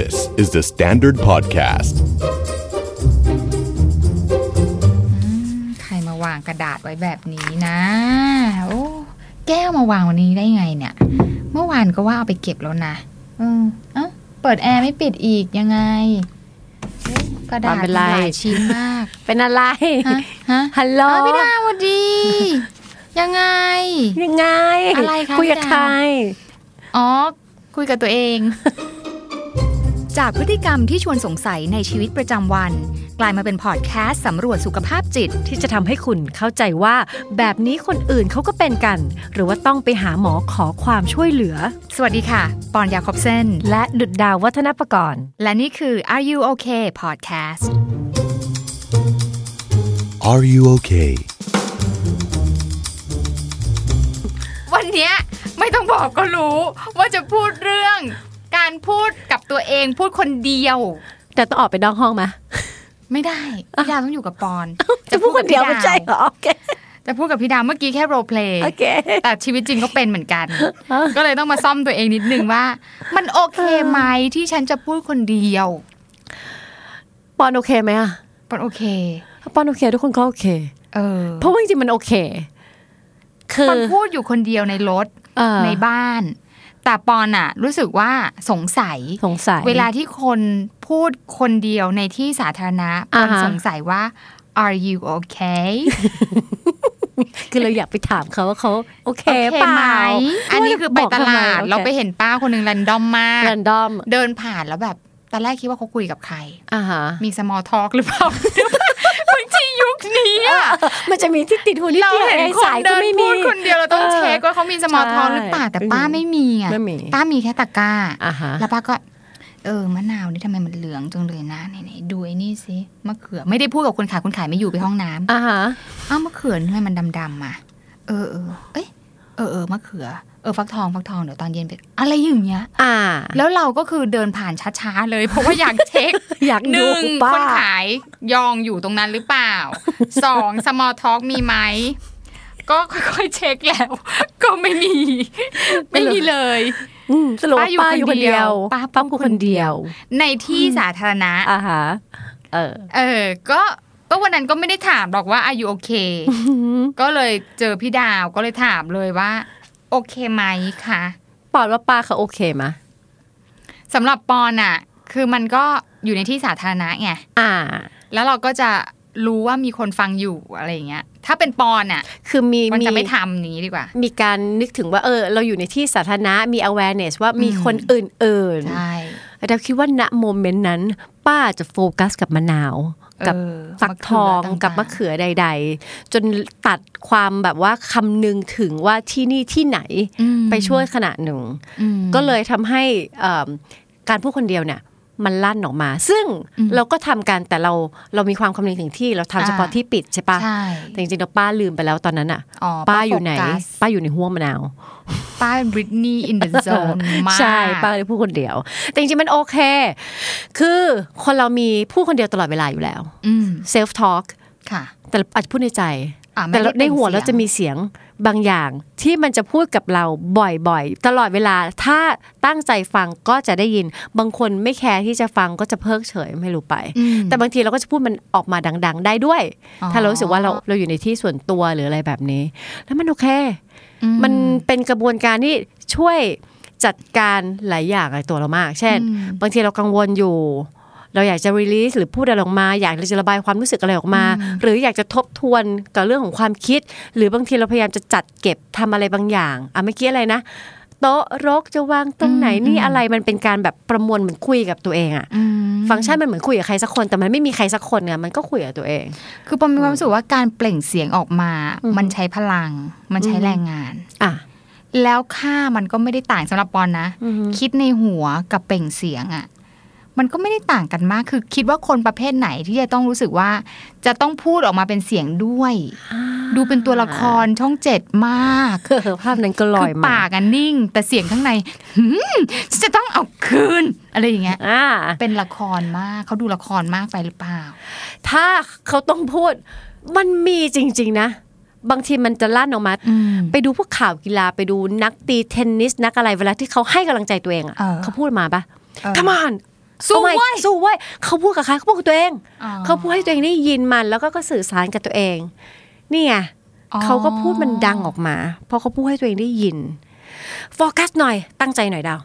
This is the Standard Podcast. ใครมาวางกระดาษไว้แบบนี้นะโอ้แก้วมาวางวันนี้ได้ไงเนี่ย เมื่อวานก็ว่าเอาไปเก็บแล้วนะเออเอ้าเปิดแอร์ไม่ปิดอีกยังไงเฮ้ยกระดาษไม่เป็นไร หลายชิ้นมาก เป็นอะไร ฮะฮะฮัลโหล อ้าวพี่ดาวสวัสดี ยังไง ยังไงอะไรคะคุยกับพี่ดาว ใคร อ๋อ คุยกับตัวเอง จากพฤติกรรมที่ชวนสงสัยในชีวิตประจำวัน กลายมาเป็นพอดแคสต์สำรวจสุขภาพจิต ที่จะทำให้คุณเข้าใจว่า แบบนี้คนอื่นเขาก็เป็นกัน หรือว่าต้องไปหาหมอขอความช่วยเหลือ สวัสดีค่ะ ปอนยาคอบเซนและดุดดาววัฒนประกรณ์ และนี่คือ Are You Okay Podcast Are you okay? วันเนี้ยไม่ต้องบอกก็รู้ว่าจะพูดเรื่อง การพูดกับตัวเองพูดคนเดียว แต่ต้องออกไปนอกห้องไหมไม่ได้พี่ดาวต้องอยู่กับปอน จะพูดคนเดียวไม่ใช่เหรอโอเคจะพูดกับพี่ดาวเมื่อกี้แค่ role play โอเคแต่ชีวิตจริงก็เป็นเหมือนกัน ก็เลยต้องมาซ่อมตัวเองนิดนึงว่า มันโอเคไหมที่ฉันจะพูดคนเดียว ปอนโอเคไหมอะปอนโอเคถ้าปอนโอเค ทุกคนก็โอเคเออเพราะว่าจริงๆมันโอเค คือปอนพูดอยู่คนเดียวในรถเออในบ้าน แต่ปอนอะรู้สึกว่าสงสัยสงสัย เวลาที่คนพูดคนเดียวในที่สาธารณะปอ่าอนฮะสงสัยว่า are you okay คือเราอยากไปถามเขาว่าเขาโอเคโอเคเปไหมล่าอันนี้คือไปตลาดเราไปเห็นเห็นป้าคนหนึ่งแรนดอมมากแรนดอม เดินผ่านแล้วแบบตอนแรกคิดว่าเขาคุยกับใครอ่าฮะมี small talk หรือเปล่า บางทียุคนี้อะมันจะมีที่ติดหูนิดเราเดียวเห็นเองคนสายก็เดินไม่พูมีดคนเดียวเราต้องเออเช็คว่าเขามี small talk ใช่หรือเปล่าแต่ป้าไม่มีอะไม่มีป้ามีแค่ตะกร้าอ่าฮะแล้วป้าก็เออมะนาวนี่ทำไมมันเหลืองจังเลยนะไหนๆดูไอ้นี่สิมะเขือไม่ได้พูดกับคนขายคนขายไม่อยู่ไปห้องน้ำอ่าฮะอ้าวมะเขือนี่ทำไมมันดำๆอะเออเออเอ้ย เออเออมะเขือเออฟักทองฟักทองเดี๋ยวตอนเย็นไปอะไรอย่างเงี้ย อ่า แล้วเราก็คือเดินผ่านช้าๆเลย เพราะว่าอยากเช็ค อยากหดูนึ่งป้าคนขายยองอยู่ตรงนั้นหรือเปล่าสองสมอลท็อกมีไหมก็ค่อยๆเช็คแล้ว ก็ไม่มี ไม่มีเลยอืมสรุปว่าป้าป้าออยู่ยู่คคนนเดีเดียยววป้าป้าพูดคนเดียว ในที่สาธารณะอ่าฮะเออ เออ ก็ ก็วันนั้นก็ไม่ได้ถามหรอกว่าอายุโอเค ก็เลยเจอพี่ดาวก็เลยถามเลยว่า โอเคไหมคะปอนว่าป้าเขาโอเคไหมสำหรับปอนอะคือมันก็อยู่ในที่สาธารณะไงอ่า แล้วเราก็จะรู้ว่ามีคนฟังอยู่อะไรอย่างเงี้ย ถ้าเป็นปอนอะคือมีมันมีจะไม่ทำอย่างนี้ดีกว่า มีการนึกถึงว่าเออ เราอยู่ในที่สาธารณะมี awareness ว่ามีอืมคนอื่นใช่ๆแต่เราคิดว่าณโมเมนต์นั้น ป้าจะโฟกัสกับมะนาว กับเออฟักทองมะเขือต่างๆกับมะเขือใด ๆ จนตัดความแบบว่าคำนึงถึงว่าที่นี่ที่ไหนอืมไปช่วยขนาดหนึ่งอืมก็เลยทำให้เอิ่มการพูดคนเดียวเนี่ย มันลั่นออกมา ซึ่งอืมเราก็ทำกันแต่เราเรามีความคำนึงถึงที่เราทำเฉพาะอ่าที่ปิดใช่ปะใช่แต่จริงๆเราป้าลืมไปแล้วตอนนั้นอะอ๋อป้าอยู่ไหนโฟกัสป้าอยู่ในห้วงมะนาว ป้าเป็นบริตนีย์อินเดอะโซนมากใช่ป้าเลยพูดคนเดียว แต่จริงๆมันโอเค คือคนเรามีพูดคนเดียวตลอดเวลาอยู่แล้วอืม self talk ค่ะแต่อาจจะพูดในใจอะไม่แต่ได้ในหัวเป็นเสียงเราจะมีเสียง บางอย่างที่มันจะพูดกับเราบ่อยๆ ตลอดเวลาถ้าตั้งใจฟังก็จะได้ยิน บางคนไม่แคร์ที่จะฟังก็จะเพิกเฉยไม่รู้ไปอืมแต่บางทีเราก็จะพูดมันออกมาดัง ๆ ได้ด้วยอ๋อถ้าเรารู้สึกว่าเราเราอยู่ในที่ส่วนตัวหรืออะไรแบบนี้ แล้วมันโอเคอืมันเป็นกระบวนการที่ช่วยจัดการหลายอย่างในตัวเรามาก เช่นอืมบางทีเรากังวลอยู่ เราอยากจะ release หรือพูดอะไรออกมา อยากจะระบายความรู้สึกอะไรออกมา หรืออยากจะทบทวนกับเรื่องของความคิด หรือบางทีเราพยายามจะจัดเก็บทำอะไรบางอย่างอะเมื่อกี้อะไรนะโต๊ะรกจะวางตรงไหนอืมนี่อืมอะไรมันเป็นการแบบประมวลเหมือนคุยกับตัวเองอะอืมฟังก์ชันมันเหมือนคุยกับใครสักคนแต่มันไม่มีใครสักคนไงมันก็คุยกับตัวเอง คือปอมมีความรู้สึกว่าการเปล่งเสียงออกมาอืมมันใช้พลัง มันใช้อืมแรงงานอะแล้วค่ามันก็ไม่ได้ต่างสำหรับปอนนะอือฮึคิดในหัวกับเปล่งเสียงอะ่ะ มันก็ไม่ได้ต่างกันมาก คือคิดว่าคนประเภทไหนที่จะต้องรู้สึกว่า จะต้องพูดออกมาเป็นเสียงด้วย ดูเป็นตัวละครช่องเจ็ดมากเออภาพนั้นก็ลอคืยอมาปากอะนิ่ง แต่เสียงข้างในหืมฉันจะต้องเอาคืน อะไรอย่างเงี้ยอ่าเป็นละครมากเขาดูละครมากไปหรือเปล่า ถ้าเขาต้องพูด มันมีจริง ๆ นะบางทีมันจะลั่นออกมาอืมไปดูพวกข่าวกีฬาไปดูนักตีเทนนิสนักอะไรเวลาที่เขาให้กำลังใจตัวเองอะเออเขาพูดมาปะเออ come on สู้เอาใหม่เว้ยสู้เว้ยเขาพูดกับใครเขาพูดกับตัวเองอ๋อเขาพูดให้ตัวเองได้ยินมันแล้วก็ก็สื่อสารกับตัวเองนี่ไงอ๋อเขาก็พูดมันดังออกมาเพราะเขาพูดให้ตัวเองได้ยินโฟกัสหน่อยตั้งใจหน่อยดาว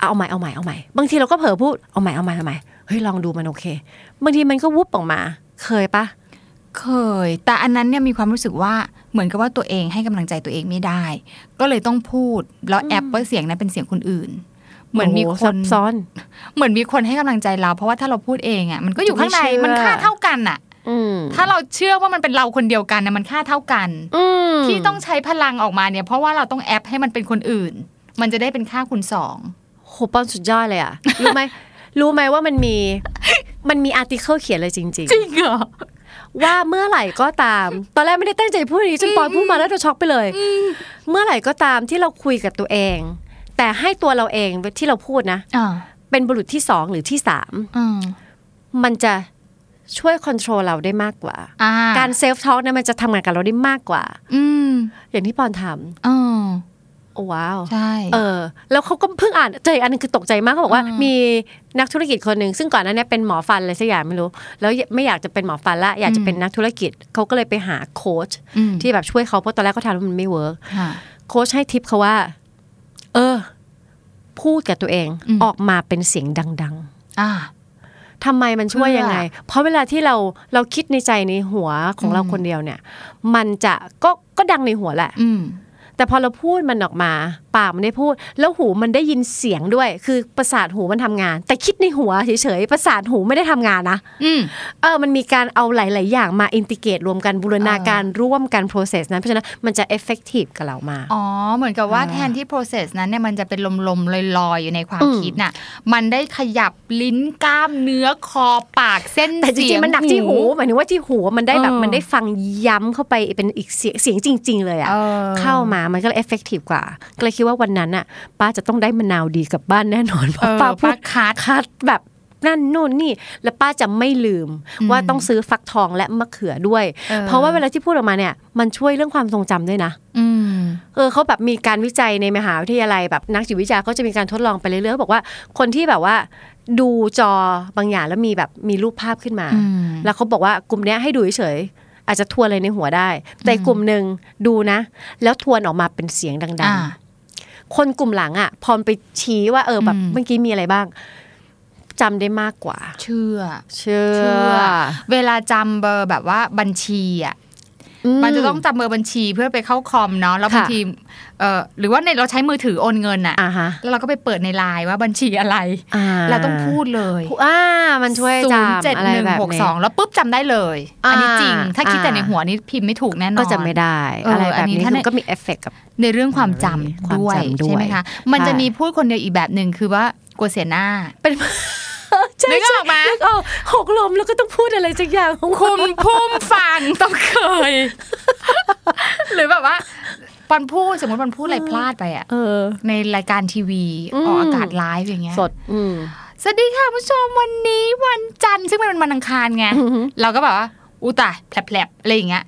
เอาใหม่เอาใหม่เอาใหม่บางทีเราก็เผลอพูดเอาใหม่เอาใหม่เอาใหม่เฮ้ยลองดูมันโอเค บางทีมันก็วุบออกมา เคยปะเคย แต่อันนั้นเนี่ยมีความรู้สึกว่าเหมือนกับว่าตัวเองให้กำลังใจตัวเองไม่ได้ ก็เลยต้องพูดแล้วแอปว่าเสียงนั้นเป็นเสียงคนอื่น เหมือนมีโโคซันบซ้อน เหมือนมีคนให้กำลังใจเรา เพราะว่าถ้าเราพูดเองอะมันก็อยู่ข้างในไม่เชื่อมันค่าเท่ากันอะอืมถ้าเราเชื่อว่ามันเป็นเราคนเดียวกันนะมันค่าเท่ากันอืมที่ต้องใช้พลังออกมาเนี่ย เพราะว่าเราต้องแอปให้มันเป็นคนอื่น มันจะได้เป็นค่าคูณสองโหปอนสุดยอดเลยอะรู้ไหมรู้ไหมว่ามันมีมันมีอาร์ติเคิลเขียนเลยจริงจริงเหรอๆว่าเมื่อไหร่ก็ตาม ตอนแรกไม่ได้ตั้งใจพูดอย่างนี้จนปอนพูดมาแล้วเราช็อกไปเลย เมื่อไหร่ก็ตามที่เราคุยกับตัวเอง แต่ให้ตัวเราเองที่เราพูดนะอ่าเป็นบุรุษที่สองหรือที่สามอืมมันจะช่วย control เราได้มากกว่าอ่าการ self talk เนี่ยมันจะทำงานกับเราได้มากกว่าอืมอย่างที่ปอนทำอืมโอ้ wow ใช่เออ แล้วเขาก็เพิ่งอ่านเจออีกอันหนึงคือตกใจมากเขาบอกว่าอืมมีนักธุรกิจคนหนึ่งซึ่งก่อนหน้านั้นเนี่ยเป็นหมอฟันอะไรสักอย่างไม่รู้ แล้วไม่อยากจะเป็นหมอฟันละอยากจะเป็นนักธุรกิจเขาก็เลยไปหาโค้ชอืมที่แบบช่วยเขาเพราะตอนแรกเขาทำแล้วมันไม่ work ค่ะโค้ชให้ทิปเขาว่า เออ พูดกับตัวเองอืมออกมาเป็นเสียงดังอ่าๆทำไมมันช่วยเพื่อยังไง เพราะเวลาที่เราเราคิดในใจในหัวของเราอืมคนเดียวเนี่ย มันจะก็ก็ดังในหัวแหละอืม แต่พอเราพูดมันออกมา ปากมันได้พูด แล้วหูมันได้ยินเสียงด้วย คือประสาทหูมันทำงาน แต่คิดในหัวเฉยๆประสาทหูไม่ได้ทำงานนะอืมเออมันมีการเอาหลาย ๆ อย่างมาอินทิเกตรวมกันบูรณาการร่วมกัน process นั้นเพราะฉะนั้นมันจะ effective กับเรามากอ๋อเหมือนกับว่าอ่าแทนที่ process นั้นเนี่ยมันจะเป็นลมๆลอยๆอยู่ในความอืมคิดน่ะ มันได้ขยับลิ้นกล้ามเนื้อคอปากเส้นแต่จเสีริยงงๆมันหนักที่หูหมายถึงว่าที่หูมันได้แบบเออมันได้ฟังย้ำเข้าไปเป็นอีกเสียงเสียงจริง ๆ เลยอะเออเข้ามามันก็เลย effective กว่า ก็เลยคิดว่าวันนั้นน่ะป้าจะต้องได้มะนาวดีกลับบ้านแน่นอนเพเอราะอป้าพูป้าดคัดคัดแบบนั่นนู่นนี่แล้วป้าจะไม่ลืมอืมว่าต้องซื้อฟักทองและมะเขือด้วยเออเพราะว่าเวลาที่พูดออกมาเนี่ยมันช่วยเรื่องความทรงจำด้วยนะอืมเออเขาแบบมีการวิจัยในมหาวิทยาลัยแบบนักจิตวิทยาเขาจะมีการทดลองไปเรื่อยๆบอกว่าคนที่แบบว่า ดูจอบางอย่างแล้วมีแบบมีรูปภาพขึ้นมาอืมแล้วเขาบอกว่ากลุ่มเนี้ยให้ดูเฉยๆ อาจจะทวนอะไรในหัวได้ แต่อีกกลุ่มหนึ่งดูนะ แล้วทวนออกมาเป็นเสียงดังอ่าๆคนกลุ่มหลังอะ พอไปชี้ว่าเออแบบอืมเมื่อกี้มีอะไรบ้างจำได้มากกว่า เชื่อ เชื่เชื่ออเวลาจำเบอร์แบบว่าบัญชีอะ มันจะต้องจำเบอร์บัญชีเพื่อไปเข้าคอมเนาะแล้วบางค่ะทีเออหรือว่าในเราใช้มือถือโอนเงินอะอ่าฮะแล้วเราก็ไปเปิดในไลน์ว่าบัญชีอะไรอ่เราต้องพูดเลยอ่ามันช่วยศูนย์จำเจ็ดอะไรหนึ่งแบบหกนี้สองแล้วปุ๊บจำได้เลย อันนี้อ่าจริง ถ้าคิดอ่าแต่ในหัวนี้พิมพ์ไม่ถูกแน่นอนก็จะไม่ได้เออออะไรแบบนี้อันนี้ถ้าคือในมันก็มีเอฟเฟกต์กับในเรื่องความจำความด้วยจำด้วยใช่ไหมคะมันจะใช่มีพูดคนเดียวอีกแบบหนึ่งคือว่ากลัวเสียหน้าเป็นใช่ นึกออกไหมนึกออกหกลมแล้วก็ต้องพูดอะไรสักอย่างคุมพุ่มฟังต้องเคย หรือแบบว่าปอนพูดสมมติปอนพูดอะไรพลาดไปอะเออในรายการทีวีอืมออกอากาศไลฟ์อย่างเงี้ยสดอืมสวัสดีค่ะผู้ชมวันนี้วันจันทร์ซึ่งมันเป็นวันอังคารไงอือหือเราก็แบบว่าอุยตายแผลบๆอะไรอย่างเงี้ย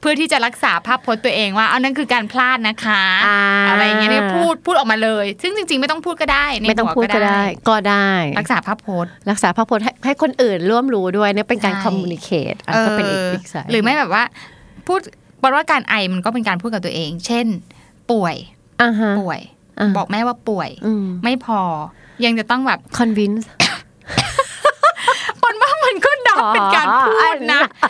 เพื่อที่จะรักษาภาพพจน์ตัวเองว่าเอานั่นคือการพลาดนะคะอ่าอะไรอย่างเงี้ยเนี่ยพูดพูดออกมาเลย ซึ่งจริง ๆ ไม่ต้องพูดก็ได้ไม่ต้องพูดในหัวก็ได้ ก็ได้ รักษาภาพพจน์รักษาภาพพจน์ให้ให้คนอื่นร่วมรู้ด้วยเนี่ยเป็นการใช่ communicate อันก็เป็นอีกเอออีกสายหรือไม่แบบว่า พูดบอกว่าการไอมันก็เป็นการพูดกับตัวเอง เช่น ป่วยอ่าฮะป่วยอ่าบอกแม่ว่าป่วยอืมไม่พอ ยังจะต้องแบบ convince ปอนว่ามันก็ดับอ๋อเป็นการพูดนะอัน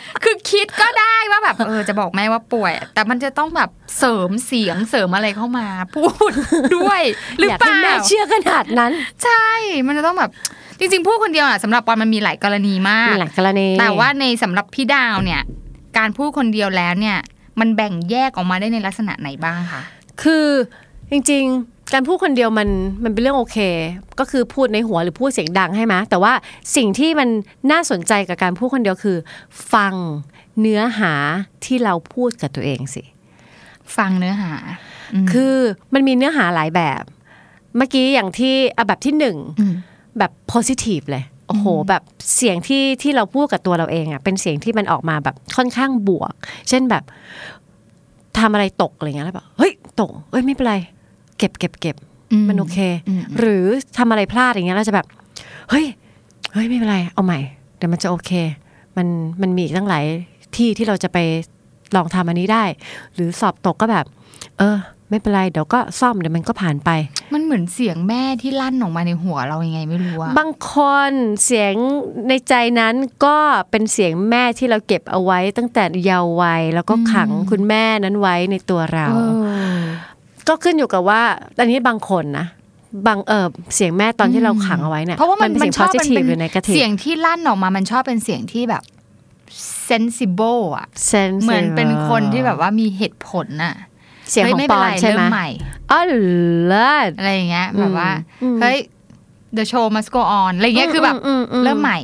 คือคิดก็ได้ว่าแบบเออจะบอกแม่ว่าป่วย แต่มันจะต้องแบบเสริมเสียงเสริมอะไรเข้ามา พูดด้วยหรืออยากเปให้ล่าแม่เชื่อขนาดนั้น ใช่ มันจะต้องแบบจริงๆพูดคนเดียวอะสำหรับปอนมันมีหลายกรณีมากมีหลายกรณี แต่ว่าในสำหรับพี่ดาวเนี่ย การพูดคนเดียวแล้วเนี่ย มันแบ่งแยกออกมาได้ในลักษณะไหนบ้างคะคือจริง ๆ การพูดคนเดียวมันมันเป็นเรื่องโอเค ก็คือพูดในหัวหรือพูดเสียงดังให้ไหมแต่ว่าสิ่งที่มันน่าสนใจกับการพูดคนเดียวคือ ฟัง เนื้อหาที่เราพูดกับตัวเองสิ ฟังเนื้อหามคือมันมีเนื้อหาหลายแบบ เมื่อกี้อย่างที่อะแบบที่หนึ่งมแบบ positive เลยโอ้โหแบบเสียงที่ที่เราพูดกับตัวเราเองอะเป็นเสียงที่มันออกมาแบบค่อนข้างบวก เช่นแบบทำอะไรตกอะไรเงี้ยแล้วแบบเฮ้ยตกเอ้ยไม่เป็นไร เก็บเก็บเก็บมันโอเคอืมหรือทำอะไรพลาดอย่างเงี้ยเราจะแบบเฮ้ยเฮ้ยไม่เป็นไรเอาใหม่เดี๋ยวมันจะโอเค มันมันมีอีกตั้งหลาย ที่ที่เราจะไปลองทำอันนี้ได้ หรือสอบตกก็แบบ เออ ไม่เป็นไรเดี๋ยวก็ซ่อมเดี๋ยวมันก็ผ่านไป มันเหมือนเสียงแม่ที่ลั่นออกมาในหัวเรายังไงไม่รู้อะบางคนเสียงในใจนั้นก็เป็นเสียงแม่ที่เราเก็บเอาไว้ตั้งแต่เยาว์วัยแล้วก็ขังคุณแม่นั้นไว้ในตัวเราเออก็ขึ้นอยู่กับว่าอันนี้บางคนนะบางเออเสียงแม่ตอนที่เราขังเอาไว้เนี่ยเพราะว่ามันเป็นมัเสีนยงชอบมัน positive เป็นหรือ negative เสียงที่ลั่นออกมามันชอบเป็นเสียงที่แบบ sensible อะ sensitive เหมือนเป็นคนที่แบบว่ามีเหตุผลน่ะเสียงฮ้ของไม่ปเป็อนไรนใช่ไหมเริ่ใหม่อ๋อเลิศอะไรอย่างเงี้ยแบบว่าอืมเฮ้ย the show must go on อะไรเงี้ยคือแบบอืมอืมเริ่มใหม่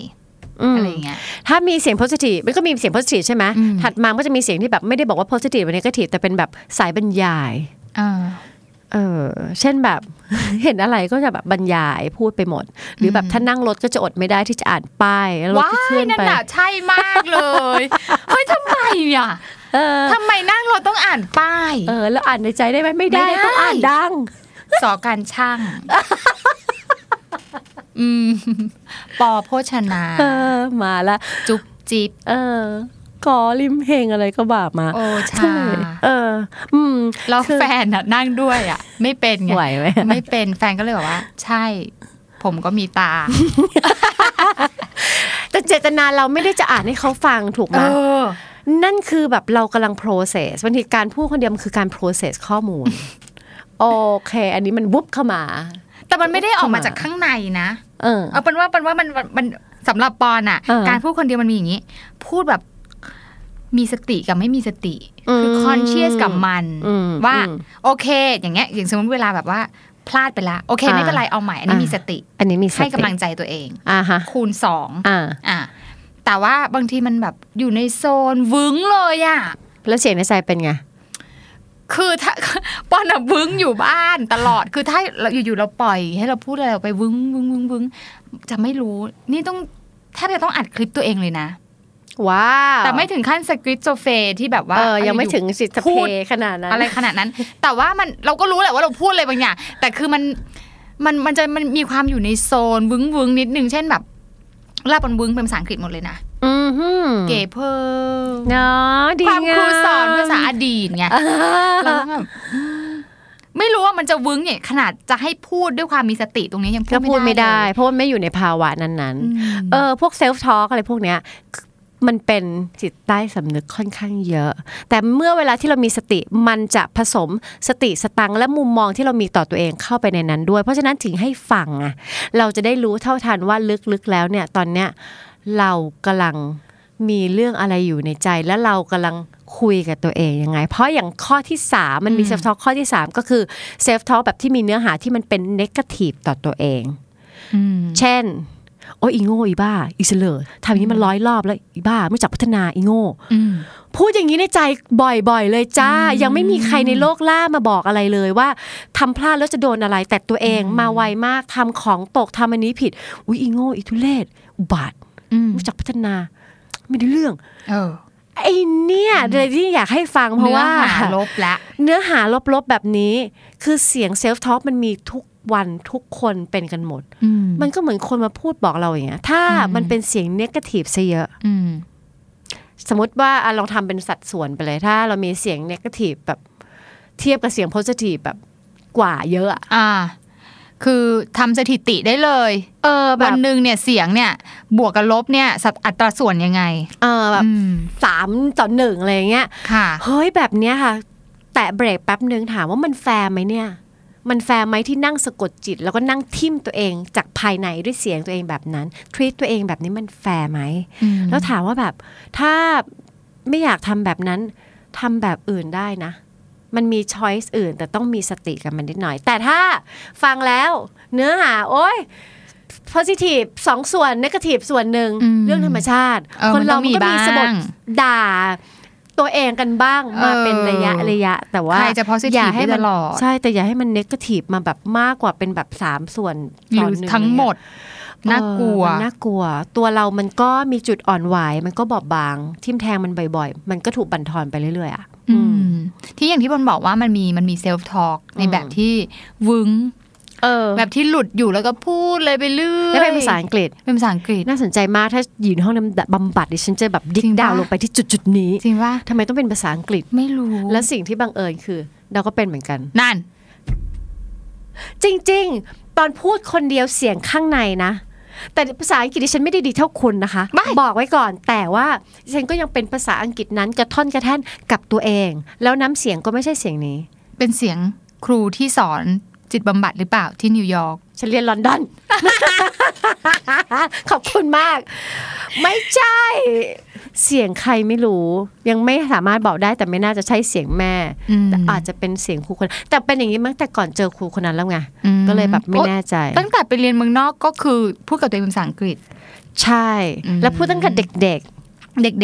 อืมอะไรอย่างเงี้ยถ้ามีเสียง positive มันก็มีเสียง positive ใช่ไหมอืมถัดมาก็จะมีเสียงที่แบบไม่ได้บอกว่า positive หรือ negative แต่เป็นแบบสายบรรยาย เออเออเช่นแบบเห็นอะไรก็จะแบบบรรยายพูดไปหมด หรือแบบถ้านั่งรถก็จะอดไม่ได้ที่จะอ่านป้ายแล้วรถว้าก็เคลื่ยอนนั่นไปน่ะใช่มากเลยเฮ้ยทำไมอะเออทำไมนั่งรถต้องอ่านป้าย เออ แล้วอ่านในใจได้ไหมไม่ได้ไม่ได้ต้องอ่านดังสอการช่างอืมปอโภชนาเออมาละจุ๊บจิ๊บเออ กอริมเพลงอะไรก็บาปมา โอชาใช่เออ อืมแล้วคือแฟนอะนั่งด้วยอะ ไม่เป็นไงไหวไหมไม่เป็นแฟนก็เลยบอกว่า ใช่ ผมก็มีตาแต่เจตนาเราไม่ได้จะอ่านให้เขาฟังถูกไหมเออนั่นคือแบบเรากำลัง process บางทีการพูดคนเดียวมันคือการ process ข้อมูล โอเค อันนี้มันวุบเข้ามา แต่มันไม่ได้ออกมาจากข้างในนะ เออ เอาเป็นว่าเป็นว่ามันมันมันสำหรับปอนอะเออการพูดคนเดียวมันมีอย่างนี้ พูดแบบ มีสติกับไม่มีสติอืมคือ conscious กับมันอืมว่าอืมโอเค อย่างเงี้ยอย่างสมมติเวลาแบบว่าพลาดไปละโอเคอ่าไม่เป็นไรเอาใหม่ อันนี้อ่ามีมีสติ อันนี้มีสติให้กำลังใจตัวเองอ่าฮะคูณสองอ่าอะแต่ว่าบางทีมันแบบอยู่ในโซนวึ้งเลยอะแล้วเสียงในใจเป็นไงคือถ้าปอนอะวึ้งอยู่บ้านตลอดคือถ้าเราอยู่ๆเราปล่อย ให้เราพูดอะไรออกไปวึ้งวึ้งวึ้งวึ้งจะไม่รู้ นี่ต้องแทบจะต้องอัดคลิปตัวเองเลยนะ ว้าวแต่ไม่ถึงขั้นสคริปโซเฟที่แบบว่าเออยังไม่ถึงสิทธิเพพูดขนาดนั้นอะไรขนาดนั้น แต่ว่ามันเราก็รู้แหละว่าเราพูดอะไรบางอย่างแต่คือมันมันมันจะมันมีความอยู่ในโซนวึ้งวึ้งนิดนึงเช่นแบบลาบนวึ้งเป็นภาษาอังกฤษหมดเลยนะอือหือเก๋เพอเนาะดีความครูสอนงมภาษาอดีตไงอ่าเราก็แบบอืมไม่รู้ว่ามันจะวึ้งเนี่ยขนาดจะให้พูดด้วยความมีสติตรงนี้ยังพูก็ดพูดไม่ไม่ได้ได้เลยเพราะว่าไม่อยู่ในภาวะนั้นๆอืมเออพวกเซลฟ์ทอ l k อะไรพวกเนี้ย มันเป็นจิตใต้สำนึกค่อนข้างเยอะ แต่เมื่อเวลาที่เรามีสติมันจะผสมสติสตังค์และมุมมองที่เรามีต่อตัวเองเข้าไปในนั้นด้วย เพราะฉะนั้นถึงให้ฟังอะเราจะได้รู้เท่าทันว่าลึกๆแล้วเนี่ยตอนเนี้ยเรากำลังมีเรื่องอะไรอยู่ในใจและเรากำลังคุยกับตัวเองยังไง เพราะอย่างข้อที่ 3 มันมี self talk ข้อที่ 3 ก็คือเซลฟ์ทอ l k แบบที่มีเนื้อหาที่มันเป็น negative ต่อตัวเองอืมเช่น โอ้ยอีโง่อีบ้า อีเสล่อทำอย่างนี้มันร้อยรอบแล้วอีบ้าไม่รู้จักพัฒนาอีโง่อืมพูดอย่างนี้ในใจบ่อยๆ เลยจ้า ยังไม่มีใครในโลกล่ามาบอกอะไรเลยว่าทำพลาดแล้วจะโดนอะไรแต่ตัวเองมาไวมากทำของตกทำอันนี้ผิด อุ้ยอีโง่อีทุเลศอุบาทอืมรู้จักพัฒนา ไม่ได้เรื่องเออไอ้เนี่ยเลยที่อยากให้ฟังเพราะว่านื้อหลบละเนื้อหาลบๆแบบนี้ คือเสียงเซลฟ์ทอ l k มันมีทุก วันทุกคนเป็นกันหมดอืมมันก็เหมือนคนมาพูดบอกเราอย่างเงี้ย ถ้าอืมมันเป็นเสียงเนกาทีฟซะเยอะอืมสมมติว่าอะลองทำเป็นสัดส่วนไปเลย ถ้าเรามีเสียงเนกาทีฟแบบเทียบกับเสียง positive แบบกว่าเยอะอะอ่า คือทำสถิติได้เลย เออแบบวันหนึ่งเนี่ยเสียงเนี่ย บวกกับลบเนี่ยสัดอัตราส่วนยังไง เออแบบอืมสามต่อหนึ่งอะไรอย่างเงี้ย ค่ะ เฮ้ยแบบเนี้ยค่ะ แต่เบรกแป๊บนึงถามว่ามันแฟร์ไหมเนี่ย มันแฟร์ไหมที่นั่งสะกดจิต แล้วก็นั่งทิ่มตัวเองจากภายในด้วยเสียงตัวเองแบบนั้น treat ตัวเองแบบนี้มันแฟร์ไหมอืมแล้วถามว่าแบบถ้าไม่อยากทำแบบนั้นทำแบบอื่นได้นะ มันมีช้อยส์อื่น แต่ต้องมีสติกับมันนิดหน่อย แต่ถ้าฟังแล้ว เนื้อหา โอ้ย positive สองส่วน negative ส่วนหนึ่งอืมเรื่องธรรมชาติเออคนเรามันต้องมีมันก็มีสะบดบ้างด่า ตัวเองกันบ้างมาเออเป็นระยะระยะ แต่ว่าใครจะ positive อย่าให้มันได้ตลอดใช่แต่อย่าให้มัน negative มาแบบมากกว่าเป็นแบบสามส่วนหต่รือหนึ่ทั้งหมดเออน่ากลัวมันน่ากลัว ตัวเรามันก็มีจุดอ่อนไหวมันก็บอบบาง ทิ่มแทงมันบ่อยๆ มันก็ถูกบั่นทอนไปเรื่อยๆอะอืมที่อย่างที่บอลบอกว่ามันมีมันมีเซลฟ์ทอ l k ในอืมแบบที่วึ้งเออแบบที่หลุดอยู่แล้วก็พูดเลยไปเรื่อยแล้วเป็นภาษาอังกฤษเป็นภาษาอังกฤษน่าสนใจมากถ้าอยู่ในห้องน้ำบำบัดดิฉันจะแบบดิจริกงปะดาวลงไปที่จุดจุดๆนี้จริงป่ะทำไมต้องเป็นภาษาอังกฤษไม่รู้ และสิ่งที่บังเอิญคือ เราก็เป็นเหมือนกัน นั่น จริง ๆ ตอนพูดคนเดียวเสียงข้างในนะแต่ภาษาอังกฤษดิฉันไม่ได้ดีเท่าคุณนะคะไม่บอกไว้ก่อน แต่ว่าดิฉันก็ยังเป็นภาษาอังกฤษนั้นกระท่อนกระแท่นกับตัวเอง แล้วน้ำเสียงก็ไม่ใช่เสียงนี้ เป็นเสียงครูที่สอน จิตบำบัดหรือเปล่าที่นิวยอร์กฉันเรียนลอนดอน ขอบคุณมาก ไม่ใช่ เสียงใครไม่รู้ ยังไม่สามารถบอกได้แต่ไม่น่าจะใช่เสียงแม่แต่อาจจะเป็นเสียงครูคน แต่เป็นอย่างนี้มั้งแต่ก่อนเจอครูคนนั้นแล้วไงอืมก็เลยแบบไม่แน่ใจ ตั้งแต่ไปเรียนเมืองนอกก็คือพูดกับตัวเองเป็นภาษาอังกฤษ ใช่อืมแล้วพูดตั้งแต่เด็กเ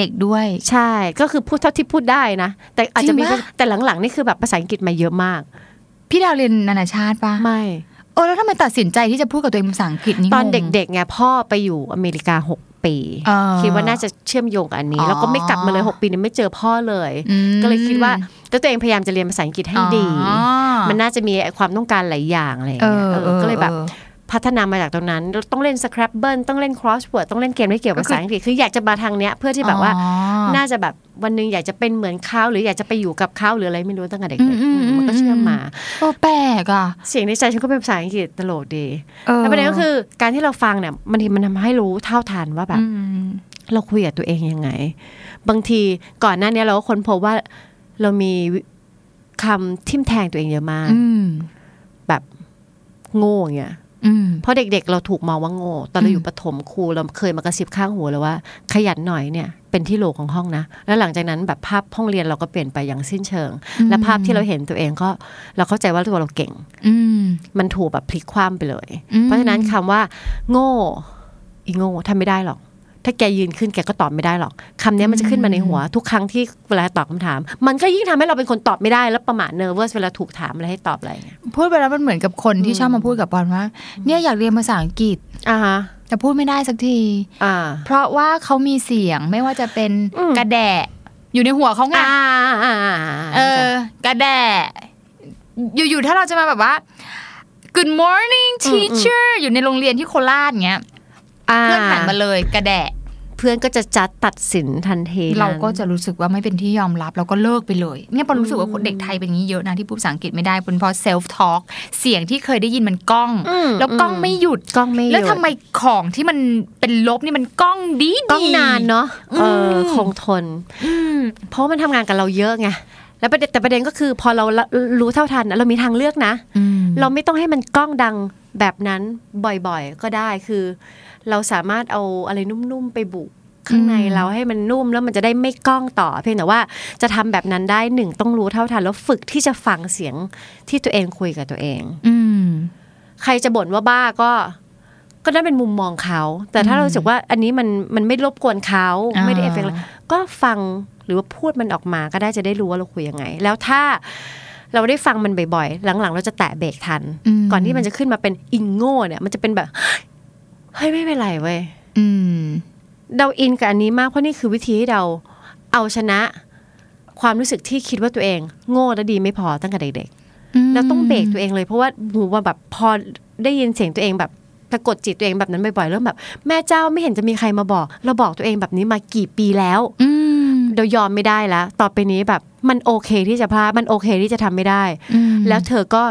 ด็กๆด้วยๆใช่ก็คือพูดเท่าที่พูดได้นะ แต่อาจจะมีจริงปะแต่หลังๆนี่คือแบบภาษาอังกฤษมาเยอะมาก พี่ดาวเรียนนานาชาติปะไม่เออแล้วทำไมตัดสินใจที่จะพูดกับตัวเองเป็นภาษาอังกฤษนี่ตอนงงเด็กๆไงพ่อไปอยู่อเมริกา6ปีเออคิดว่าน่าจะเชื่อมโยงกับอันนี้อ๋อแล้วก็ไม่กลับมาเลย 6 ปีนี้ไม่เจอพ่อเลยอืมก็เลยคิดว่าแต่ตัวเองพยายามจะเรียนภาษาอังกฤษให้ดีอ๋อมันน่าจะมีความต้องการหลายอย่างอะไรอย่างเงี้ยเออเออเออก็เลยแบบเออ พัฒนามาจากตรงนั้น ต้องเล่น Scrabble ต้องเล่น Crossword ต้องเล่นเกมที่เกี่ยวกับภาษาอังกฤษคืออยากจะมาทางเนี้ยเพื่อที่แบบว่าอ๋อน่าจะแบบวันหนึงอยากจะเป็นเหมือนเขาหรืออยากจะไปอยู่กับเขาหรืออะไรไม่รู้ตั้งแต่เด็กอืมอืมๆมันก็เชื่อมมาโอ้แปลกอะเสียงในใจฉันก็เป็นภาษาอังกฤษตลกดีเออแล้วประเด็นก็คือการที่เราฟังเนี่ยบางทีมันทำให้รู้เท่าทันว่าแบบมเราคุยกับตัวเองยังไง บางทีก่อนหน้านี้เราก็ค้นพบว่าเรามีคำทิ่มแทงตัวเองเยอะมากอืมแบบโง่อย่างเงี้ยอืม เพราะเด็กๆ เราถูกมองว่าโง่ตอนเราอืมอยู่ประถมครูเราเคยมากระซิบข้างหูเลยว่า ขยันหน่อยเนี่ยเป็นที่โหลของห้องนะ แล้วหลังจากนั้นแบบภาพห้องเรียนเราก็เปลี่ยนไปอย่างสิ้นเชิง และภาพที่เราเห็นตัวเองก็เราเข้าใจว่าตัวเราเก่งอืมมันถูกแบบพลิกคว่ำไปเลยอืมเพราะฉะนั้นคำว่า โง่อีโง่ทำไม่ได้หรอก ถ้าแกยืนขึ้นแกก็ตอบไม่ได้หรอกคำนี้มันจะขึ้นมาในหัว ทุกครั้งที่เวลาตอบคำถาม มันก็ยิ่งทำให้เราเป็นคนตอบไม่ได้แล้วประหม่า nervous เวลาถูกถามอะไรให้ตอบอะไรอย่างเงี้ยพูดไปแล้วมันเหมือนกับคนที่ชอบมาพูดกับปอนว่า เนี่ยอยากเรียนภาษาอังกฤษอ่าฮะแต่พูดไม่ได้สักทีอ่าเพราะว่าเขามีเสียงไม่ว่าจะเป็นอืมกระแดะ อยู่ในหัวเขาไงอ่าอ่าอ่าเออกระแดะอยู่ๆถ้าเราจะมาแบบว่า Good morning teacher อยู่ในโรงเรียนที่โคราชเงี้ยอ่า เพื่อนหันมาเลยกระแดะเพื่อนก็จะจัดตัดสินทันทีนั้นเราก็จะรู้สึกว่าไม่เป็นที่ยอมรับเราก็เลิกไปเลย เนี่ยปอนรู้สึกว่าคนเด็กไทยเป็นอย่างนี้เยอะนะที่พูดภาษาอังกฤษไม่ได้เป็นเพราะ self talk เสียงที่เคยได้ยินมันก้องอืมแล้วก้องไม่หยุดกล้องไม่หยุดแล้วทำไมของที่มันเป็นลบนี่มันก้องดีกล้องนานเนาะเออมคงทนเพราะมันทำงานกับเราเยอะไงแล้วประเด็นแต่ประเด็นก็คือพอเรารู้เท่าทันนะเรามีทางเลือกนะอืมเราไม่ต้องให้มันกล้องดังแบบนั้นบ่อยๆ ก็ได้คือ เราสามารถเอาอะไรนุ่มๆไปบุข้างในอืมเราให้มันนุ่มแล้วมันจะได้ไม่กล้องต่อ เพียงแต่ว่าจะทำแบบนั้นได้หนึ่งต้องรู้เท่าทันแล้วฝึกที่จะฟังเสียงที่ตัวเองคุยกับตัวเอง อืมใครจะบ่นว่าบ้าก็ ก็นั่นเป็นมุมมองเขา แต่ถ้าอืมเรารู้สึกว่าอันนี้มันมันไม่รบกวนเขาอ่าไม่ได้เอฟเฟกต์อะไรก็ฟังหรือว่าพูดมันออกมาก็ได้จะได้รู้ว่าเราคุยยังไง แล้วถ้าเราได้ฟังมันบ่อยๆ หลังๆ เราจะแตะเบรกทันก่อนที่มันจะขึ้นมาเป็นอีโง่เนี่ย มันจะเป็นแบบ เฮ้ยไม่เป็นไรเว้ยอืมเราอินกับอันนี้มากเพราะนี่คือวิธีให้เราเอาชนะ ความรู้สึกที่คิดว่าตัวเอง โง่และดีไม่พอตั้งแต่เด็กๆแล้วต้องเบรกตัวเองเลยเพราะว่าหูว่าแบบพอได้ยินเสียงตัวเองแบบสะกดจิตตัวเองแบบนั้นบ่อยๆเริ่มแบบ แม่เจ้าไม่เห็นจะมีใครมาบอก เราบอกตัวเองแบบนี้มากี่ปีแล้วอืมเรายอมไม่ได้แล้วต่อไปนี้แบบมันโอเคที่จะพลาดมันโอเคที่จะทำไม่ได้อืมแล้วเธอก็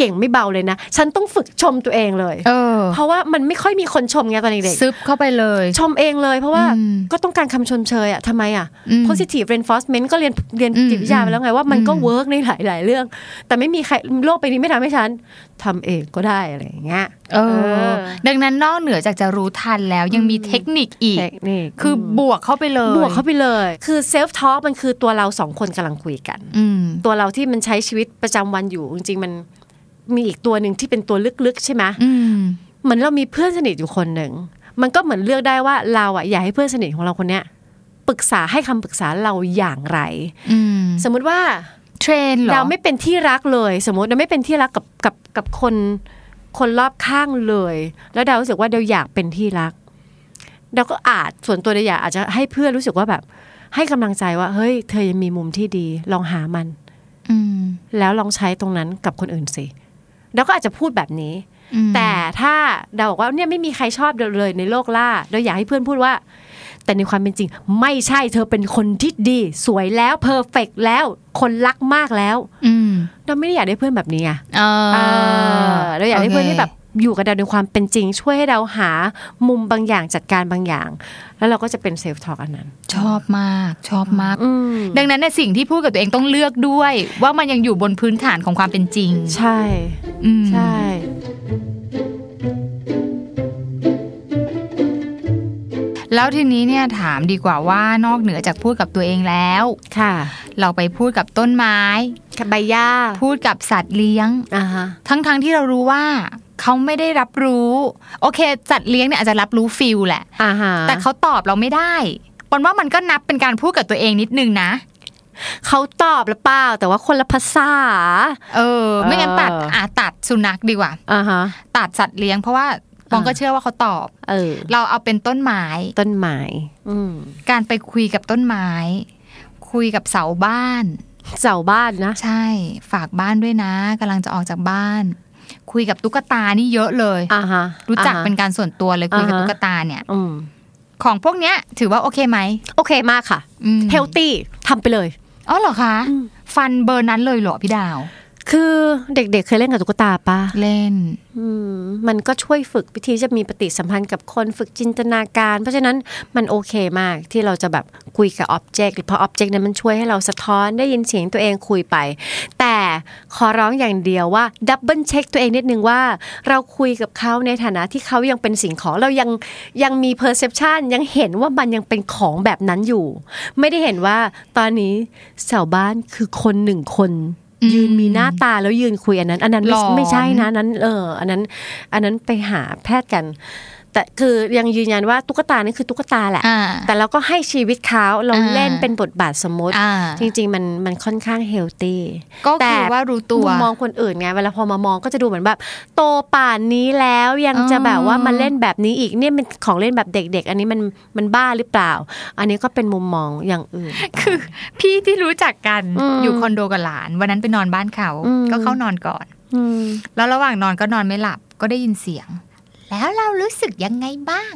เก่งไม่เบาเลยนะ ฉันต้องฝึกชมตัวเองเลยเออเพราะว่ามันไม่ค่อยมีคนชมไงตอนเด็กซึบเข้าไปเลยๆชมเองเลย เพราะว่าอืมก็ต้องการคำชมเชยอะทำไมอะอืม positive reinforcement ก็เรียนเรียนอืมจิตวิทยาไปแล้วไงว่ามันก็อืม work ในหลาย ๆ เรื่อง แต่ไม่มีใครในโลกนี้ไม่ทำให้ฉันทำเองก็ได้อะไรอย่างเงี้ยเออเออ ดังนั้นนอกเหนือจากจะรู้ทันแล้วยังมีเทคนิคอีกเทคนิคคือบวกเข้าไปเลย บวกเข้าไปเลย คือ self talk มันคือตัวเราสองคนกำลังคุยกันอืมตัวเราที่มันใช้ชีวิตประจำวันอยู่จริงๆมัน มีอีกตัวหนึ่งที่เป็นตัวลึกๆใช่ไหมอืมเหมือนเรามีเพื่อนสนิทอยู่คนหนึ่งมันก็เหมือนเลือกได้ว่าเราอะอยากให้เพื่อนสนิทของเราคนเนี้ยปรึกษาให้คำปรึกษาเราอย่างไรอืมสมมุติว่าเทรนเหรอเราไม่เป็นที่รักเลย สมมติเราไม่เป็นที่รักกับกับกับคนคนรอบข้างเลย แล้วดาวรู้สึกว่าเดาอยากเป็นที่รักเดาก็อาจส่วนตัวเดาอยากอาจจะให้เพื่อนรู้สึกว่าแบบ ให้กำลังใจว่า เฮ้ย เธอยังมีมุมที่ดี ลองหามัน อืมแล้วลองใช้ตรงนั้นกับคนอื่นสิ เราก็อาจจะพูดแบบนี้อืมแต่ถ้าเราบอกว่าเนี่ยไม่มีใครชอบเราเลยในโลกล่าเราอยากให้เพื่อนพูดว่า แต่ในความเป็นจริง ไม่ใช่เธอเป็นคนที่ดี สวยแล้ว perfect แล้ว คนรักมากแล้วอืมเราไม่ได้อยากได้เพื่อนแบบนี้อะเออเออเราอยากได้เพื่อนที่แบบ อยู่กับเราในความเป็นจริง ช่วยให้เราหามุมบางอย่างจัดการบางอย่าง แล้วเราก็จะเป็น self-talk อันนั้น ชอบมากชอบมากอืมดังนั้นในยสิ่งที่พูดกับตัวเองต้องเลือกด้วย ว่ามันยังอยู่บนพื้นฐานของความเป็นจริง ใช่อืมใช่แล้วทีนี้เนี่ยถามดีกว่าว่านอกเหนือจากพูดกับตัวเองแล้วค่ะ เราไปพูดกับต้นไม้กับใบหญ้าพูดกับสัตว์เลี้ยงอ่าฮะทั้งๆที่เรารู้ว่า เขาไม่ได้รับรู้ โอเคสัตว์เลี้ยงเนี่ยอาจจะรับรู้ฟิลแหละอ่าฮะแต่เขาตอบเราไม่ได้ปนว่ามันก็นับเป็นการพูดกับตัวเองนิดนึงนะเขาตอบหรือเปล่า แต่ว่าคนละภาษา เออ ไม่งั้นตัดเอออ่อะตัดสุนัขดีกว่าอ่าฮะตัดสัตว์เลี้ยงเพราะว่าปองก็เชื่อว่าเขาตอบ เออ เราเอาเป็นต้นไม้ ต้นไม้ อืมการไปคุยกับต้นไม้ คุยกับเสาบ้าน เสาบ้านนะ ใช่ ฝากบ้านด้วยนะกำลังจะออกจากบ้าน คุยกับตุ๊กตานี่เยอะเลยอ่าฮะรู้จักอ่าฮะเป็นการส่วนตัวเลยคุยกับอ่าฮะตุ๊กตาเนี่ยอืมของพวกเนี้ย ถือว่าโอเคไหมโอเคมากค่ะอืมเฮลตี้ทำไปเลยอ๋อเหรอคะ ฟันเบอร์นั้นเลยเหรอพี่ดาว คือเด็กๆเคยเล่นกับตุ๊กตาปะเล่นอืมมันก็ช่วยฝึกวิธีจะมีปฏิสัมพันธ์กับคนฝึกจินตนาการ เพราะฉะนั้นมันโอเคมากที่เราจะแบบคุยกับ object เพราะ object นั้นมันช่วยให้เราสะท้อนได้ยินเสียงตัวเองคุยไป แต่ขอร้องอย่างเดียวว่า double check ตัวเองนิดนึงว่า เราคุยกับเขาในฐานะที่เขายังเป็นสิ่งของเรายังยังมี perception ยังเห็นว่ามันยังเป็นของแบบนั้นอยู่ ไม่ได้เห็นว่าตอนนี้ชาวบ้านคือคนหนึ่งคนอืม ยืนมีหน้าตาแล้วยืนคุยอันนั้น อันนั้นไม่หลอนไม่ใช่นะอันนั้น เออ อันนั้น อันนั้นไปหาแพทย์กัน แต่คือยังยืนยันว่าตุ๊กตานี่คือตุ๊กตาแหละอ่าแต่เราก็ให้ชีวิตเขาเราอ่าเล่นเป็นบทบาทสมมติอ่าจริง ๆ มันมันค่อนข้างเฮลตี้ก็แต่คือว่ารู้ตัวมุมมองคนอื่นไงเวลาพอมามองก็จะดูเหมือนแบบ โตป่านนี้แล้วยังจะแบบว่ามาเล่นแบบนี้อีกเนี่ยเป็นของเล่นแบบเด็ก ๆ อันนี้มันมันบ้าหรือเปล่า อันนี้ก็เป็นมุมมองอย่างอื่น คือ พี่ที่รู้จักกันอืมอยู่คอนโดกับหลาน วันนั้นไปนอนบ้านเขาอืมก็เข้านอนก่อนอืมแล้วระหว่างนอนก็นอนไม่หลับก็ได้ยินเสียง แล้วเรารู้สึกยังไงบ้าง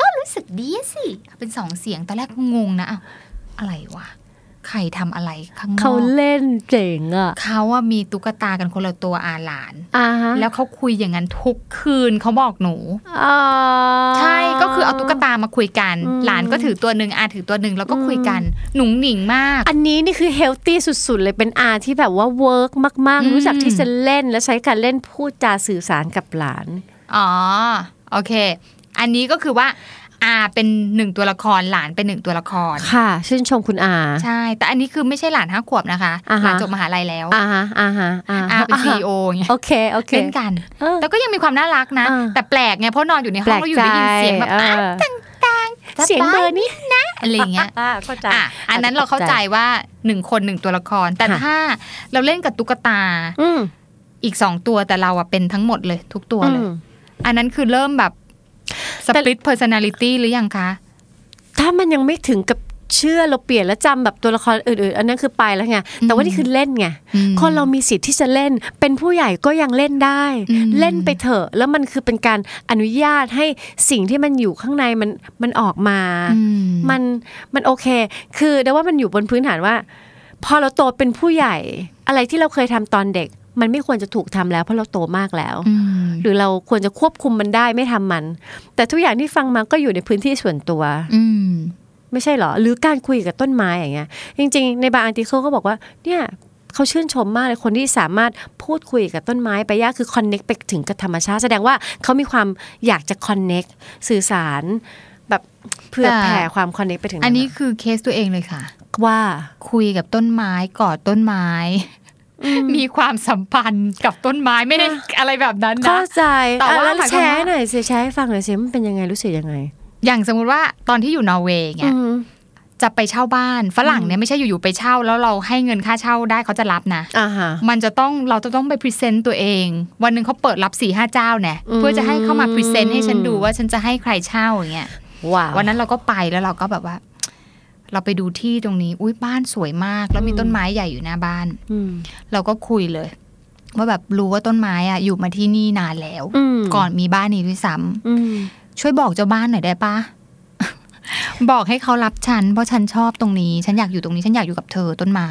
ก็รู้สึกดีสิ เป็นสองเสียงตอนแรกก็งงนะอ้าวอะไรวะใครทำอะไรข้างนอกเขาเล่นเจ๋งอะเขาว่ามีตุ๊กตากันคนละตัวอาหลานอ่าฮะแล้วเขาคุยอย่างนั้นทุกคืนเขาบอกหนูอ๋อใช่ก็คือเอาตุ๊กตามาคุยกันอืมหลานก็ถือตัวหนึ่งอาถือตัวหนึ่งแล้วก็คุยกันมุ้งมิ้งมาก อันนี้นี่คือ healthy สุดๆ เลยเป็นอาที่แบบว่า work มากอืมๆรู้จักที่จะเล่นและใช้การเล่นพูดจาสื่อสารกับหลาน อ๋อ โอเค อันนี้ก็คือว่าอาเป็นหนึ่งตัวละครหลานเป็นหนึ่งตัวละคร ค่ะ ชื่นชมคุณอา ใช่ แต่อันนี้คือไม่ใช่หลานห้าขวบนะคะอ่าฮะหลานจบมหาลัยแล้วอ่าฮะอ่าฮะอ่าอาเป็นซีโอเงี้ยโอเคโอเคเล่นกันเออแต่ก็ยังมีความน่ารักนะอ่าแต่แปลกไงเพราะนอนอยู่ในห้แปลองกแล้วอยู่ใจได้ยินเสียงแบบเออะอต่างๆเสียงเบอร์นี้นะอะไรอย่างเงี้ยอ่าเข้าใจอะอันนั้นเราเข้าใจว่าหนึ่งคนหนึ่งตัวละคร แต่ค่ะถ้าเราเล่นกับตุ๊กตาอืมอีกสองตัวแต่เราอะเป็นทั้งหมดเลย ทุกตัวเลย อืมอันนั้นคือเริ่มแบบสแต่ปริต personality หรือยังคะ ถ้ามันยังไม่ถึงกับเชื่อเราเปลี่ยนแล้วจำแบบตัวละครอื่นๆ อันนั้นคือไปแล้วไงแต่ว่านี่คือเล่นไงอืมคนเรามีสิทธิ์ที่จะเล่น เป็นผู้ใหญ่ก็ยังเล่นได้อืมเล่นไปเถอะ แล้วมันคือเป็นการอนุญาตให้สิ่งที่มันอยู่ข้างในมันมันออกมาอืมันมันโอเค คือแต่ว่ามันอยู่บนพื้นฐานว่า พอเราโตเป็นผู้ใหญ่ อะไรที่เราเคยทำตอนเด็ก มันไม่ควรจะถูกทำแล้วเพราะเราโตมากแล้วอืมหรือเราควรจะควบคุมมันได้ไม่ทำมัน แต่ทุกอย่างที่ฟังมาก็อยู่ในพื้นที่ส่วนตัว อืมไม่ใช่เหรอ หรือการคุยกับต้นไม้อย่างเงี้ย จริง ๆ ในบาง article เขาบอกว่า เนี่ยเขาชื่นชมมากเลยคนที่สามารถพูดคุยกับต้นไม้ใบหญ้าคือ connect ไปถึงกับธรรมชาติ แสดงว่าเขามีความอยากจะ connect สื่อสารแบบเพื่อแต่แผ่ความ connect ไปถึง อันนี้คือเคสตัวเองเลยค่ะ ว่าคุยกับต้นไม้กอดต้นไม้ มีความสัมพันธ์กับต้นไม้ไม่ได้อะไรแบบนั้นนะเข้าใจแต่ว่าอะแล้วหมายความว่าแชร์หน่อยสิแชร์ให้ฟังหน่อยสิมันเป็นยังไงรู้สึกยังไง อย่างสมมุติว่าตอนที่อยู่นอร์เวย์เงี้ยอืมจะไปเช่าบ้านฝรั่งเนี่ยไม่ใช่อยู่ๆไปเช่า แล้วเราให้เงินค่าเช่าได้เขาจะรับนะอ่าฮะมันจะต้องเราจะต้องไป present ตัวเอง วันหนึ่งเขาเปิดรับสี่ห้าเจ้าเนี่ยอืมเพื่อจะให้เข้ามา present ให้ฉันดูว่าฉันจะให้ใครเช่าอย่างเงี้ยว้าววันนั้นเราก็ไปแล้วเราก็แบบว่า เราไปดูที่ตรงนี้ อุ้ยบ้านสวยมาก แล้วมีต้นไม้ใหญ่อยู่หน้าบ้านอืมเราก็คุยเลย ว่าแบบรู้ว่าต้นไม้อะ อยู่มาที่นี่นานแล้วอืมก่อนมีบ้านนี้ด้วยซ้ำอืมช่วยบอกเจ้าบ้านหน่อยได้ปะบอกให้เขารับฉัน เพราะฉันชอบตรงนี้ ฉันอยากอยู่ตรงนี้ ฉันอยากอยู่กับเธอต้นไม้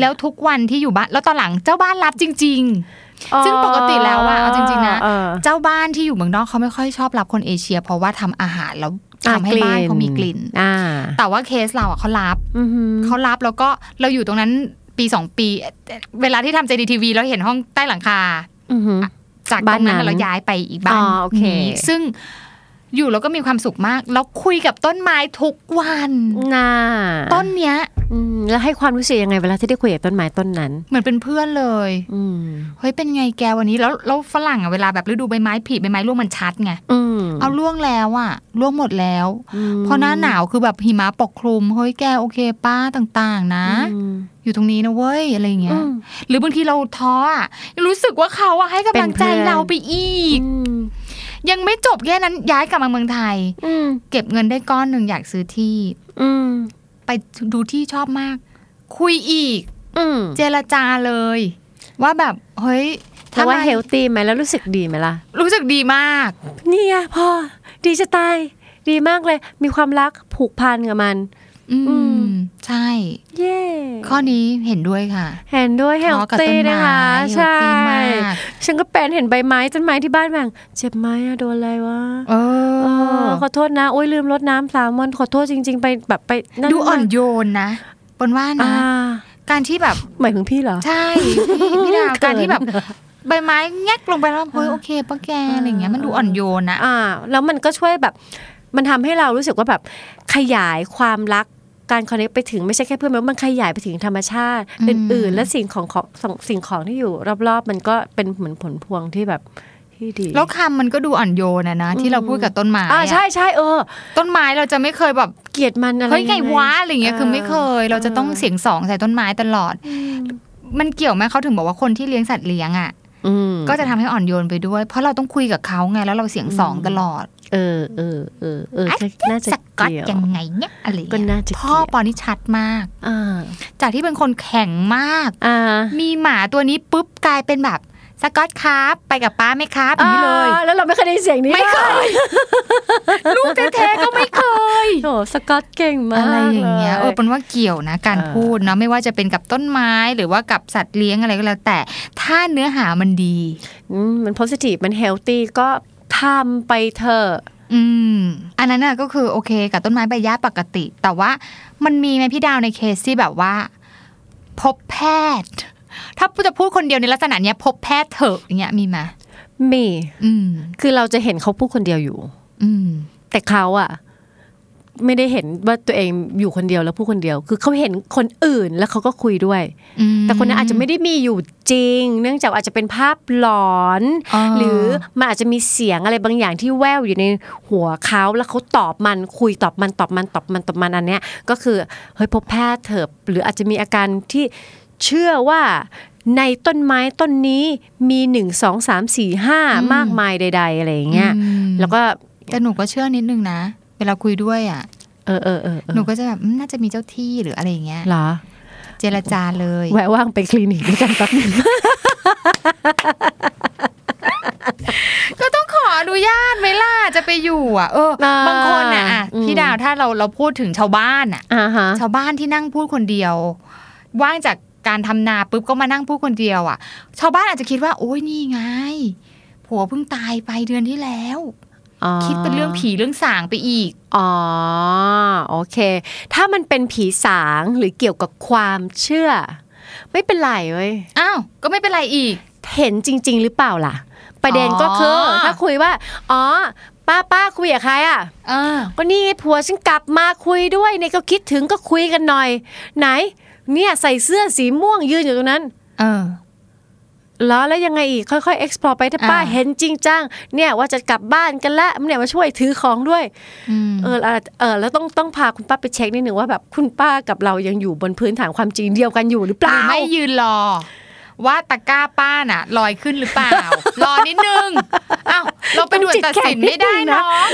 แล้วทุกวันที่อยู่บ้าน แล้วตอนหลังเจ้าบ้านรับจริง ๆ ซึ่งปกติแล้วอะเอาจริง ๆ นะเออเจ้าบ้านที่อยู่เมืองนอกเขาไม่ค่อยชอบรับคนเอเชีย เพราะว่าทำอาหารแล้วอะ ทำให้บ้านเขามีกลิ่นอ่าแต่ว่าเคสเราอะเขารับอือหือเขารับแล้วก็เราอยู่ตรงนั้นปีสองปี เวลาที่ทำ JDTV แล้วเห็นห้องใต้หลังคาอือหือจากตบ้านรงนั้นนั้นเราย้ายไปอีกบ้านอ๋อโอเคนี้ซึ่งอยู่แล้วก็มีความสุขมาก แล้วคุยกับต้นไม้ทุกวันน่าต้นเนี้ยอืม แล้วให้ความรู้สึกยังไงเวลาที่ได้คุยกับต้นไม้ต้นนั้น เหมือนเป็นเพื่อนเลย อืมเฮ้ยเป็นไงแกวันนี้แล้วแล้วฝรั่งอะเวลาแบบฤดูใบไม้ผลิใบไม้ร่วงมันชัดไงอืมเอาร่วงแล้วอะร่วงหมดแล้วมพอหน้าหนาวคือแบบหิมะปกคลุมเฮ้ยแกโอเคป้าต่างๆ นะอืมอยู่ตรงนี้นะเว้ยอะไรอย่างเงี้อืยมหรือบางทีเราท้ออะรู้สึกว่าเขาอะให้กำลังใจเป็นเพื่อนเราไปอีกอืมยังไม่จบแค่นั้นย้ายกลับมาเมืองไทยอืมเก็บเงินได้ก้อนหนึ่งอยากซื้อที่อืม ไปดูที่ชอบมาก คุยอีก อืมเจรจาเลย ว่าแบบ เฮ้ยแต่ว่าทำไมเฮลตี้ไหมแล้วรู้สึกดีไหมล่ะ รู้สึกดีมาก นี่ไงพ่อ ดีจะตาย ดีมากเลย มีความรักผูกพันกับมัน อือืมมใช่ เย่ข้อนี้เห็นด้วยค่ะ เห็นด้วยเฮลพอกับตี้ต้นไม้นะคะเฮลใช่ตี้มากฉันก็เป็นเห็นใบไม้ต้นไม้ที่บ้านแบ่งเจ็บไหมอะโดนอะไรวะเอเอออขอโทษนะ โอ้ยลืมรดน้ำสามวันขอโทษจริง ๆ ไปแบบไปนั่นดูอ่อนโยนนะปนว่าอ่านะ การที่แบบหมายถึงพี่เหรอ ใช่ พี่พี่ดาวเขินการที่แบบใบไม้แงกลงไปแล้วเฮ้ยโอเคป้าแกอะไรอย่างเงี้ยมันดูอ่อนโยนนะอ่า แล้วมันก็ช่วยแบบ มันทำให้เรารู้สึกว่าแบบขยายความรัก การคอนเนคไปถึงไม่ใช่แค่เพื่อนมันขยายไปถึงธรรมชาติอืมอื่นๆ และสิ่งของของของสิ่งของที่อยู่ รอบๆ มันก็เป็นเหมือนผลพวงที่แบบที่ดีแล้วคำมันก็ดูอ่อนโยนนะนะที่เราพูดกับต้นไม้อ่าอะใช่ใช่เออ ต้นไม้เราจะไม่เคยแบบเกลียดมันอะไรเฮ้ยไงยังวะอะไรเงี้ยคือไม่เคย เราจะต้องเสียงสองใส่ต้นไม้ตลอด มันเกี่ยวไหมเขาถึงบอกว่าคนที่เลี้ยงสัตว์เลี้ยงอะอืมก็จะทำให้อ่อนโยนไปด้วย เพราะเราต้องคุยกับเขาไงแล้วเราเสียงสองตลอด เออเออเออเออน่าจะสกอตเกี่ยวยังไงเนี่ยอะไรก็เงี้ยน่าจะพ่อเกี่ยวปอนี่ชัดมากอ่าจากที่เป็นคนแข็งมากอ่ามีหมาตัวนี้ปุ๊บกลายเป็นแบบสกอตครับ ไปกับป้าไหมครับอย่างนี้เลยอ่าแล้วเราไม่เคยได้ยินเสียงนี้ไม่เคยลูกแท้ๆก็ไม่เคยโอ้สกอตเก่งมากอะไรอย่างเงี้ยลเออเป็นว่าเกี่ยวนะ การเออพูดเนาะไม่ว่าจะเป็นกับต้นไม้หรือว่ากับสัตว์เลี้ยงอะไรก็แล้วแต่ถ้าเนื้อหามันดีอืมมัน positive มัน healthy ก็ ทำไปเถอะอืม อันนั้นน่ะก็คือโอเคกับต้นไม้ใบหญ้าปกติ แต่ว่ามันมีไหมพี่ดาวในเคสที่แบบว่า พบแพทย์ ถ้าจะพูดคนเดียวในลักษณะเนี้ย พบแพทย์เถอะอย่างเงี้ยมีไหมมี อืม คือเราจะเห็นเขาพูดคนเดียวอยู่ อืม แต่เขาอะ ไม่ได้เห็นว่าตัวเองอยู่คนเดียวแล้วพูดคนเดียว คือเขาเห็นคนอื่นแล้วเขาก็คุยด้วยอืมแต่คนนั้นอาจจะไม่ได้มีอยู่จริง เนื่องจากอาจจะเป็นภาพหลอนอ่าหรือมันอาจจะมีเสียงอะไรบางอย่างที่แววอยู่ในหัวเขาแล้วเขาตอบมันคุยตอบมันตอบมันตอบมันตอบมันอันเนี้ยก็คือเฮ้ยพบแพทย์เถอะหรืออาจจะมีอาการที่เชื่อว่าในต้นไม้ต้นนี้มีหนึ่งสองสามสี่ห้ามากมายใด ๆ อะไรอย่างเงี้ยอืมแล้วก็แต่หนูก็เชื่อนิดนึงนะ เวลาคุยด้วยอะเออเออเออเออหนูก็จะแบบอืมน่าจะมีเจ้าที่หรืออะไรอย่างเงี้ยเหรอ เจรจาเลยแวะว่างไปคลินิกด้วยกันแป๊บนึงก็ต้องขออนุญาตไหมล่ะจะไปอยู่อะ เอออ่าบางคนน่ะอะอืมพี่ดาวถ้าเราเราพูดถึงชาวบ้านอะอ่าฮะชาวบ้านที่นั่งพูดคนเดียว ว่างจากการทำนาปุ๊บก็มานั่งพูดคนเดียวอะ ชาวบ้านอาจจะคิดว่า โอ้ยนี่ไง ผัวเพิ่งตายไปเดือนที่แล้วอ๋อ คิดเป็นเรื่องผีเรื่องสางไปอีก อ๋อ โอเค ถ้ามันเป็นผีสางหรือเกี่ยวกับความเชื่อ ไม่เป็นไรเว้ย อ้าว ก็ไม่เป็นไรอีก เห็นจริง ๆ หรือเปล่าล่ะ ประเด็นก็คือออถ้าคุยว่า อ๋อ ป้าป้าคุยกับใครอะเออก็นี่ไงผัวฉันกลับมาคุยด้วยเนี่ยก็คิดถึงก็คุยกันหน่อย ไหน เนี่ยใส่เสื้อสีม่วงยืนอยู่ตรงนั้น เออ แล้วแล้วยังไงอีกค่อยๆ explore ไปถ้าป้าอ่าเห็นจริงจังเนี่ยว่าจะกลับบ้านกันละเนี่ยมาช่วยถือของด้วยอืมเออเออเออแล้วต้องต้องพาคุณป้าไปเช็คนิดหนึ่งว่าแบบคุณป้ากับเรายังอยู่บนพื้นฐานความจริงเดียวกันอยู่หรือเปหรืล่าอไม่ยืนรอ ว่าตะกร้าป้าน่ะลอยขึ้นหรือเปล่า รอนิดนึงอ้าวเราไปด่วนตัดสินไม่ได้เนาะ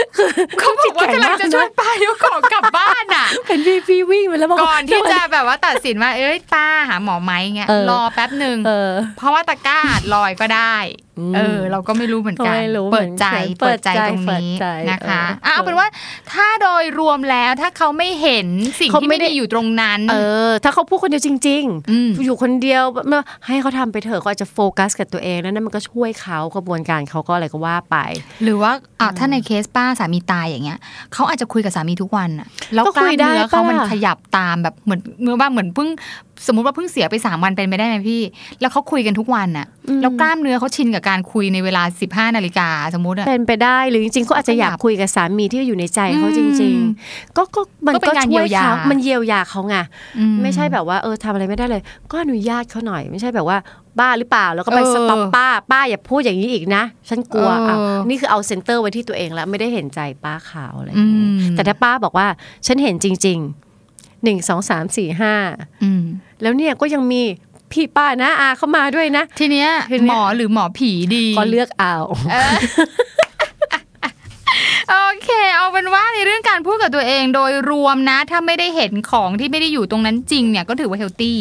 เขาบอกว่ากำลังจะชวนป้ายกของกลับบ้านอะ เป็นพี่พี่วิ่งไปแล้วบอกก่อนที่จะแบบว่าตัดสินว่าเอ้ยป้าหาหมอไหมเงี้ยเออรอแป๊บหนึ่งเออเพราะว่าตะกร้าลอยก็ได้อืมเออ เราก็ไม่รู้เหมือนกันไม่รู้เปิดใจเหมือนกัน เปิดใจเปิดใจตรงนี้เปิดใจนะคะเอออะเอาเป็นว่าถ้าโดยรวมแล้วถ้าเขาไม่เห็นสิ่งเขาที่ไม่ไม่ได้ได้อยู่ตรงนั้น เออ ถ้าเขาพูดคนเดียวจริงอืมอยู่คนเดียวมาให้เขาทำไปเถอะเขาอาจจะโฟกัสกับตัวเองแล้วนั่นมันก็ช่วยเขากระบวนการเขาก็อะไรก็ว่าไป หรือว่าอะถ้าในเคสป้าสามีตายอย่างเงี้ยเขาอาจจะคุยกับสามีทุกวันอะแล้วก็กคุล้ามยได้เนื้อเขาปะมันขยับตามแบบเหมือนเมื่อว่าเหมือนเพิ่ง สมมติว่าเพิ่งเสียไปสามวันเป็นไปได้ไหมพี่ แล้วเขาคุยกันทุกวันอะแล้วกล้ามเนื้อเขาชินกับการคุยในเวลา15นาฬิกาสมมติอะเป็นไปได้หรือจริงๆเขาอาจจะอยากคุยกับสามีที่อยู่ในใจเขาจริงอืมๆก็ก็มันก็เป็ก็นการช่วยเยียวยาเขามันเยียวยาเขาไงอืไม่ใช่แบบว่าเออทำอะไรไม่ได้เลย ก็อนุญาตเขาหน่อย ไม่ใช่แบบว่าบ้าหรือเปล่าแล้วก็ไปเออสต็อปป้า ป้าอย่าพูดอย่างนี้อีกนะ ฉันกลัวเอออะนี่คือเอา center ไว้ที่ตัวเองแล้วไม่ได้เห็นใจป้าขาวอะไรอย่างเงี้ยอืมแต่ถ้าป้าบอกว่าฉันเห็นจริง ๆ หนึ่งสองสามสี่ห้าอืมแล้วเนี่ยก็ยังมีพี่ป้านะอาเข้ามาด้วยนะ ทีเนี้ยทีเนี้ยหมอหรือหมอผีดีก็เลือกเอาเออโอเค เอาเป็นว่าในเรื่องการพูดกับตัวเองโดยรวมนะ ถ้าไม่ได้เห็นของที่ไม่ได้อยู่ตรงนั้นจริงเนี่ยก็ถือว่า healthy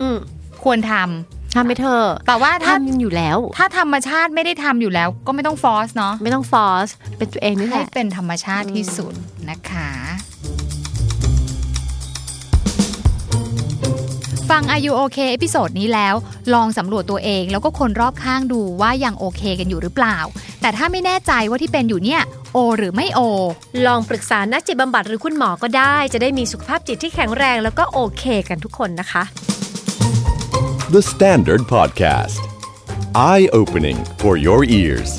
อืมควรทำทำไปเถอะแต่ว่าถ้าทำอยู่แล้ว ถ้าธรรมชาติไม่ได้ทำอยู่แล้ว ก็ไม่ต้อง force เนาะไม่ต้อง force เป็นตัวเองนี่แหให้เป็นธรรมชาติที่สุดนะคะ ฟัง Are You OK episode นี้แล้ว ลองสำรวจตัวเองแล้วก็คนรอบข้างดูว่ายังโอเคกันอยู่หรือเปล่า แต่ถ้าไม่แน่ใจว่าที่เป็นอยู่เนี่ยโอ หรือไม่โอ ลองปรึกษานักจิตบำบัดหรือคุณหมอก็ได้ จะได้มีสุขภาพจิตที่แข็งแรงแล้วก็โอเคกันทุกคนนะคะ The Standard Podcast. Eye opening for your ears.